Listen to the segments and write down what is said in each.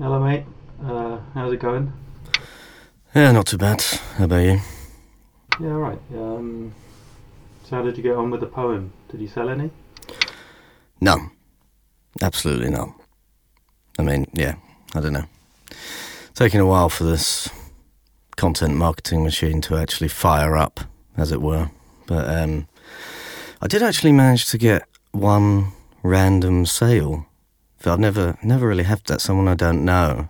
Hello, mate. Uh, how's it going? Yeah, not too bad. How about you? Yeah, all right. Um, so, how did you get on with the poem? Did you sell any? None. Absolutely none. I mean, yeah, I don't know. Taking a while for this content marketing machine to actually fire up, as it were. But um, I did actually manage to get one random sale. I've never, never really had that. Someone I don't know,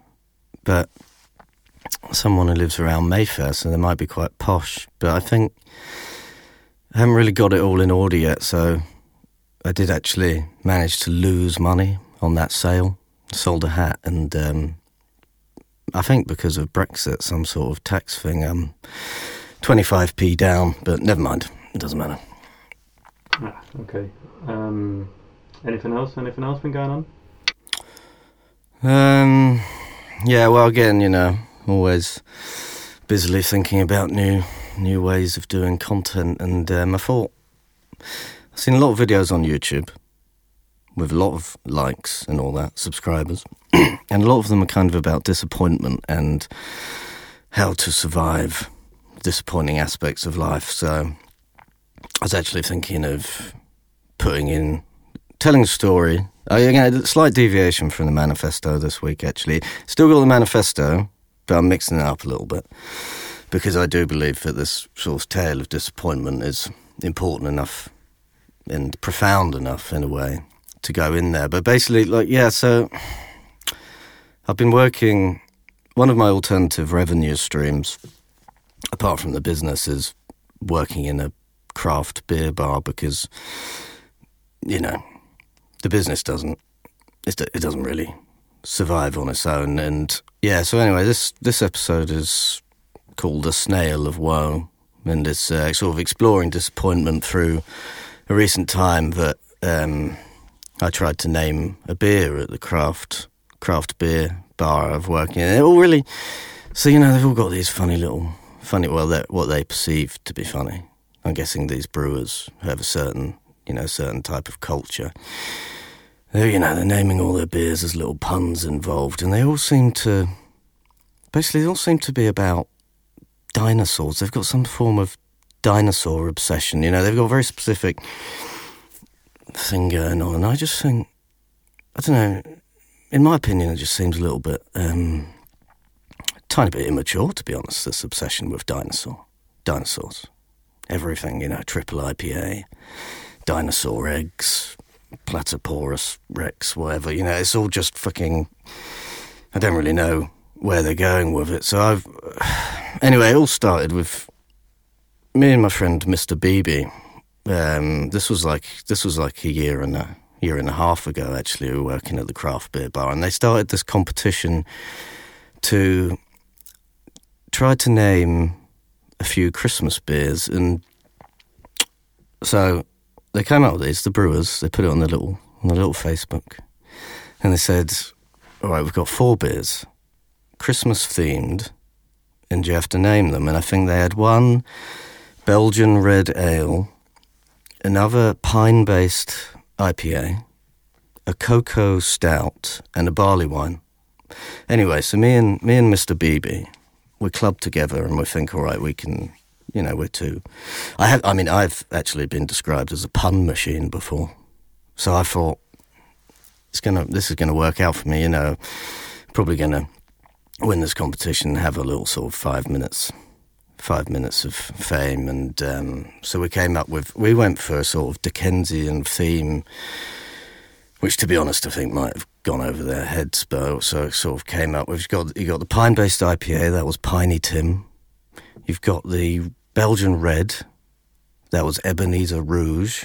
but someone who lives around Mayfair, so they might be quite posh. But I think I haven't really got it all in order yet, so I did actually manage to lose money on that sale. Sold a hat, and um, I think because of Brexit, some sort of tax thing, um, 25p down, but never mind, it doesn't matter. Ah, okay. Um, anything else? Anything else been going on? Um, yeah, well, again, you know, always busily thinking about new new ways of doing content, and um, I thought I've seen a lot of videos on YouTube with a lot of likes and all that, subscribers, and a lot of them are kind of about disappointment and how to survive disappointing aspects of life. So I was actually thinking of putting in telling a story. Uh, again, a slight deviation from the manifesto this week, actually. Still got the manifesto, but I'm mixing it up a little bit because I do believe that this sort of tale of disappointment is important enough and profound enough in a way to go in there. But basically, like, yeah, so I've been working. One of my alternative revenue streams, apart from the business, is working in a craft beer bar because, you know, the business doesn't it doesn't really survive on its own. And yeah, so anyway, this this episode is called "A Snail of Woe," and it's uh, sort of exploring disappointment through a recent time that um, I tried to name a beer at the craft craft beer bar I've worked in. It all really, so you know, they've all got these funny little funny. Well, what they perceive to be funny. I'm guessing these brewers have a certain you know, certain type of culture. You know, they're naming all their beers as little puns involved, and they all seem to, basically, they all seem to be about dinosaurs. They've got some form of dinosaur obsession. You know, they've got a very specific thing going on, and I just think, I don't know. In my opinion, it just seems a little bit, um, tiny bit immature, to be honest. This obsession with dinosaur, dinosaurs, everything. You know, triple IPA dinosaur eggs, platyporus rex, whatever. You know, it's all just fucking. I don't really know where they're going with it. So I've. Anyway, it all started with me and my friend Mr. Beebe. Um, this was like this was like a year and a year and a half ago. Actually, we were working at the craft beer bar, and they started this competition to try to name a few Christmas beers, and so they came out with these, the brewers. They put it on their little on the little Facebook, and they said, "All right, we've got four beers, Christmas themed, and you have to name them." And I think they had one Belgian red ale, another pine based IPA, a cocoa stout, and a barley wine. Anyway, so me and me and Mr. Beebe, we clubbed together and we think, all right, we can you know, we're too. I have. I mean, I've actually been described as a pun machine before, so I thought it's gonna. This is gonna work out for me. You know, probably gonna win this competition, and have a little sort of five minutes, five minutes of fame, and um, so we came up with. We went for a sort of Dickensian theme, which, to be honest, I think might have gone over their heads, but so sort of came up. We've got you got the pine based IPA that was Piney Tim. You've got the Belgian Red. That was Ebenezer Rouge.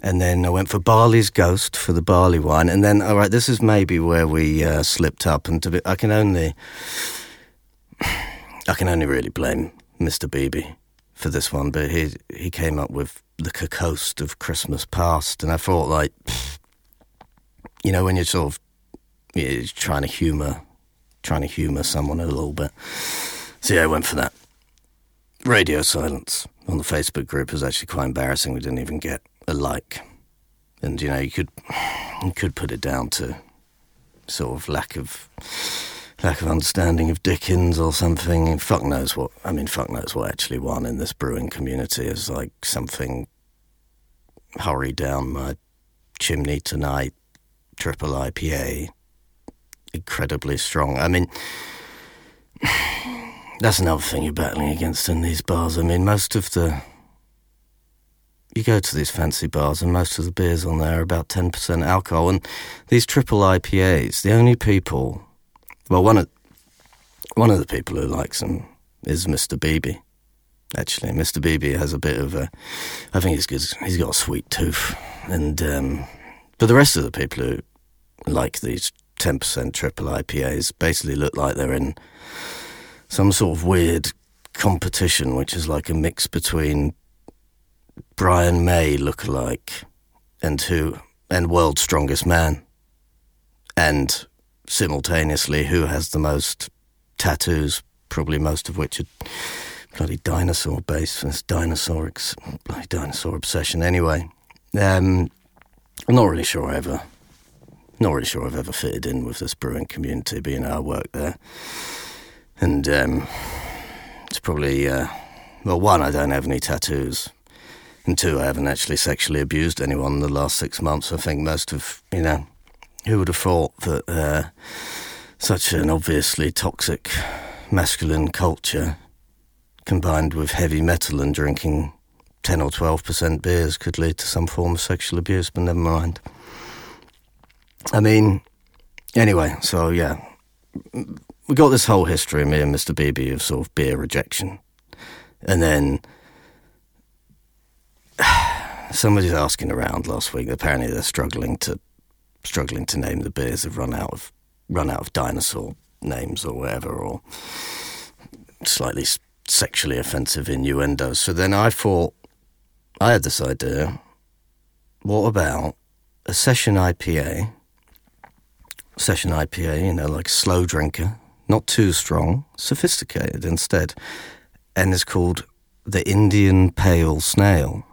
And then I went for Barley's Ghost for the barley wine. And then, all right, this is maybe where we uh, slipped up. And to be, I can only, I can only really blame Mr. Beebe for this one. But he he came up with the coast of Christmas past, and I thought, like, you know, when you're sort of you're trying to humour, trying to humour someone a little bit. So yeah, I went for that radio silence on the Facebook group was actually quite embarrassing. We didn't even get a like, and you know you could you could put it down to sort of lack of lack of understanding of Dickens or something. Fuck knows what. I mean, fuck knows what actually won in this brewing community is like something. Hurry down my chimney tonight, triple IPA, incredibly strong. I mean, that's another thing you're battling against in these bars. I mean, most of the you go to these fancy bars and most of the beers on there are about 10% alcohol and these triple IPAs the only people well one of one of the people who likes them is Mr. Beebe actually Mr. Beebe has a bit of a I think he's he's got a sweet tooth and um, but the rest of the people who like these 10% triple IPAs basically look like they're in some sort of weird competition which is like a mix between Brian May look-alike, and who and World's Strongest Man, and simultaneously who has the most tattoos, probably most of which are bloody dinosaur based. This dinosaur, bloody dinosaur obsession. Anyway, um, I'm not really sure I ever, not really sure I've ever fitted in with this brewing community. Know, I work there, and um, it's probably uh, well, one, I don't have any tattoos. And two, I haven't actually sexually abused anyone in the last six months. I think most of, you know, who would have thought that uh, such an obviously toxic masculine culture combined with heavy metal and drinking 10 or 12% beers could lead to some form of sexual abuse, but never mind. I mean, anyway, so yeah, we got this whole history, me and Mr. Beebe, of sort of beer rejection. And then somebody's asking around last week. Apparently, they're struggling to struggling to name the beers. Have run out of run out of dinosaur names or whatever, or slightly sexually offensive innuendos. So then I thought I had this idea. What about a session IPA? Session IPA, you know, like slow drinker, not too strong, sophisticated instead, and it's called the Indian Pale Snail.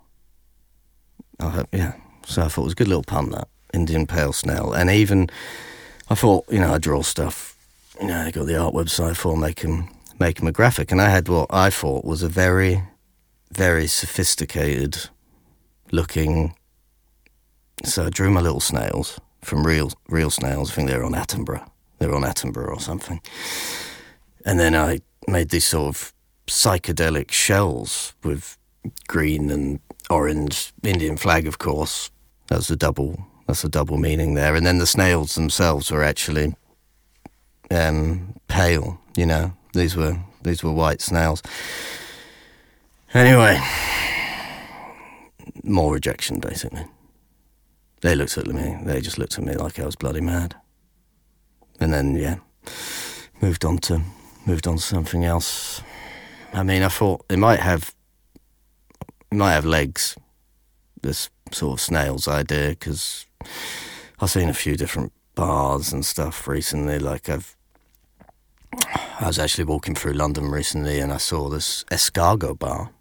I yeah. So I thought it was a good little pun that Indian Pale Snail, and even I thought you know I draw stuff. You know, I got the art website for make him make him a graphic, and I had what I thought was a very, very sophisticated looking. So I drew my little snails from real real snails. I think they're on Attenborough. They're on Attenborough or something. And then I made these sort of psychedelic shells with green and orange Indian flag, of course. That's a double. That's a double meaning there. And then the snails themselves were actually um, pale. You know, these were these were white snails. Anyway, more rejection basically. They looked at me. They just looked at me like I was bloody mad. And then yeah, moved on to moved on to something else. I mean, I thought it might have it might have legs. This sort of snail's idea because I've seen a few different bars and stuff recently. Like I've, I was actually walking through London recently and I saw this escargot bar.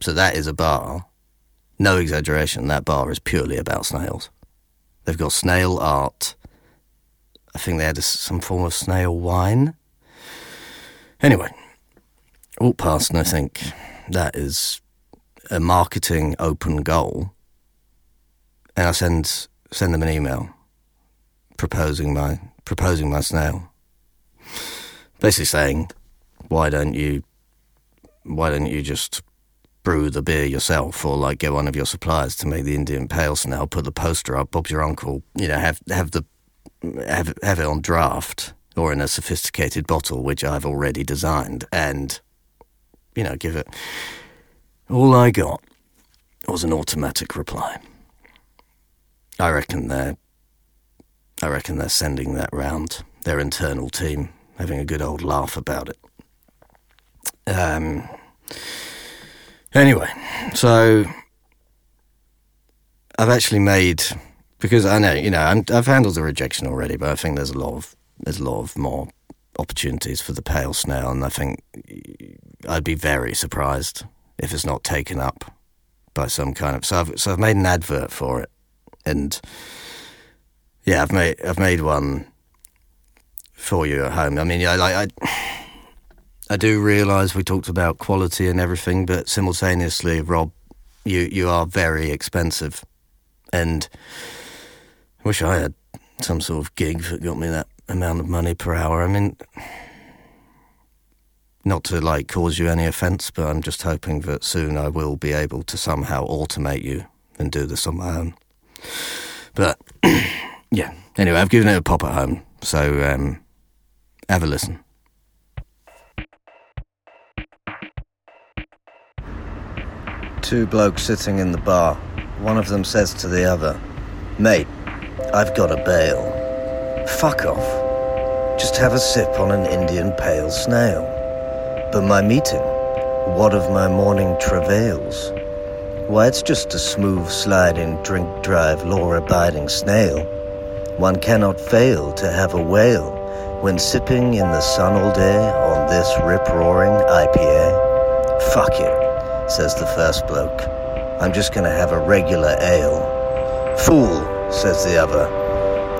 So that is a bar. No exaggeration. That bar is purely about snails. They've got snail art. I think they had some form of snail wine. Anyway, walk past and I think that is a marketing open goal, and I send send them an email proposing my proposing my snail, basically saying, why don't you why don't you just brew the beer yourself, or like get one of your suppliers to make the Indian Pale Snail, put the poster up, Bob's your uncle, you know, have have the have have it on draft or in a sophisticated bottle, which I've already designed, and you know, give it all I got was an automatic reply. I reckon they're. I reckon they're sending that round their internal team, having a good old laugh about it. Um. Anyway, so I've actually made because I know you know i have handled the rejection already, but I think there's a lot of there's a lot of more opportunities for the pale snail, and I think I'd be very surprised if it's not taken up by some kind of. So I've so I've made an advert for it, and yeah, I've made I've made one for you at home. I mean, yeah, like I, I do realise we talked about quality and everything, but simultaneously, Rob, you you are very expensive, and wish I had some sort of gig that got me that amount of money per hour. I mean, not to like cause you any offence, but I'm just hoping that soon I will be able to somehow automate you and do this on my own. But yeah, anyway, I've given it a pop at home, so um, have a listen. Two blokes sitting in the bar. One of them says to the other, Mate, I've got a bail. Fuck off. Just have a sip on an Indian pale snail. But my meeting, what of my morning travails? Why, it's just a smooth sliding, drink drive, law abiding snail. One cannot fail to have a whale when sipping in the sun all day on this rip roaring IPA. Fuck it, says the first bloke. I'm just gonna have a regular ale. Fool, says the other.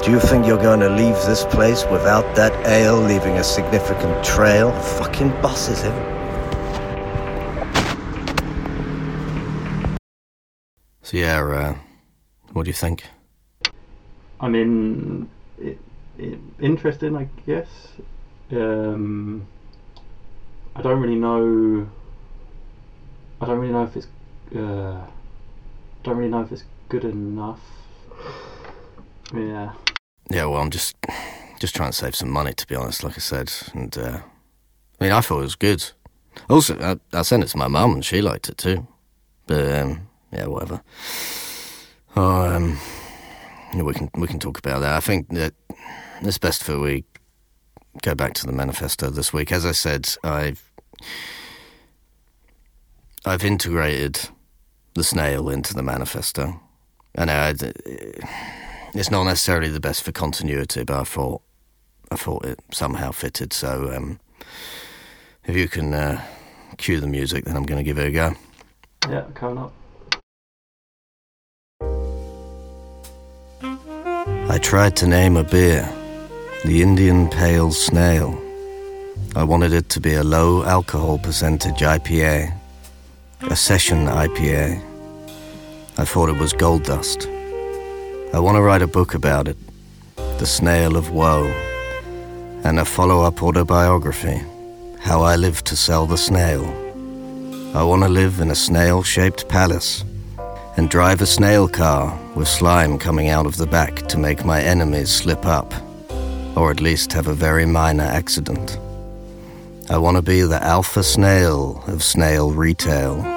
Do you think you're going to leave this place without that ale leaving a significant trail? Fucking bosses him. So yeah, uh, what do you think? I mean, it, it, interesting, I guess. Um, I don't really know. I don't really know if it's. Uh, don't really know if it's good enough. Yeah. Yeah, well, I'm just just trying to save some money, to be honest. Like I said, and uh, I mean, I thought it was good. Also, I, I sent it to my mum, and she liked it too. But um, yeah, whatever. Um, we can we can talk about that. I think that it's best for we go back to the manifesto this week. As I said, I've I've integrated the snail into the manifesto. I know I, it's not necessarily the best for continuity, but I thought I thought it somehow fitted. So um, if you can uh, cue the music, then I'm going to give it a go. Yeah, coming up. I tried to name a beer, the Indian Pale Snail. I wanted it to be a low alcohol percentage IPA, a session IPA. I thought it was gold dust. I want to write a book about it, The Snail of Woe, and a follow up autobiography, How I Lived to Sell the Snail. I want to live in a snail shaped palace and drive a snail car with slime coming out of the back to make my enemies slip up, or at least have a very minor accident. I want to be the alpha snail of snail retail.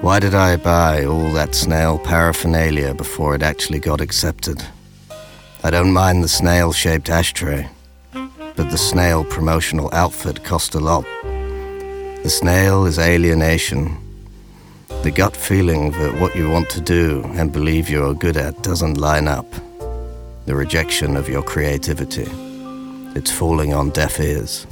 Why did I buy all that snail paraphernalia before it actually got accepted? I don't mind the snail shaped ashtray, but the snail promotional outfit cost a lot. The snail is alienation. The gut feeling that what you want to do and believe you're good at doesn't line up. The rejection of your creativity. It's falling on deaf ears.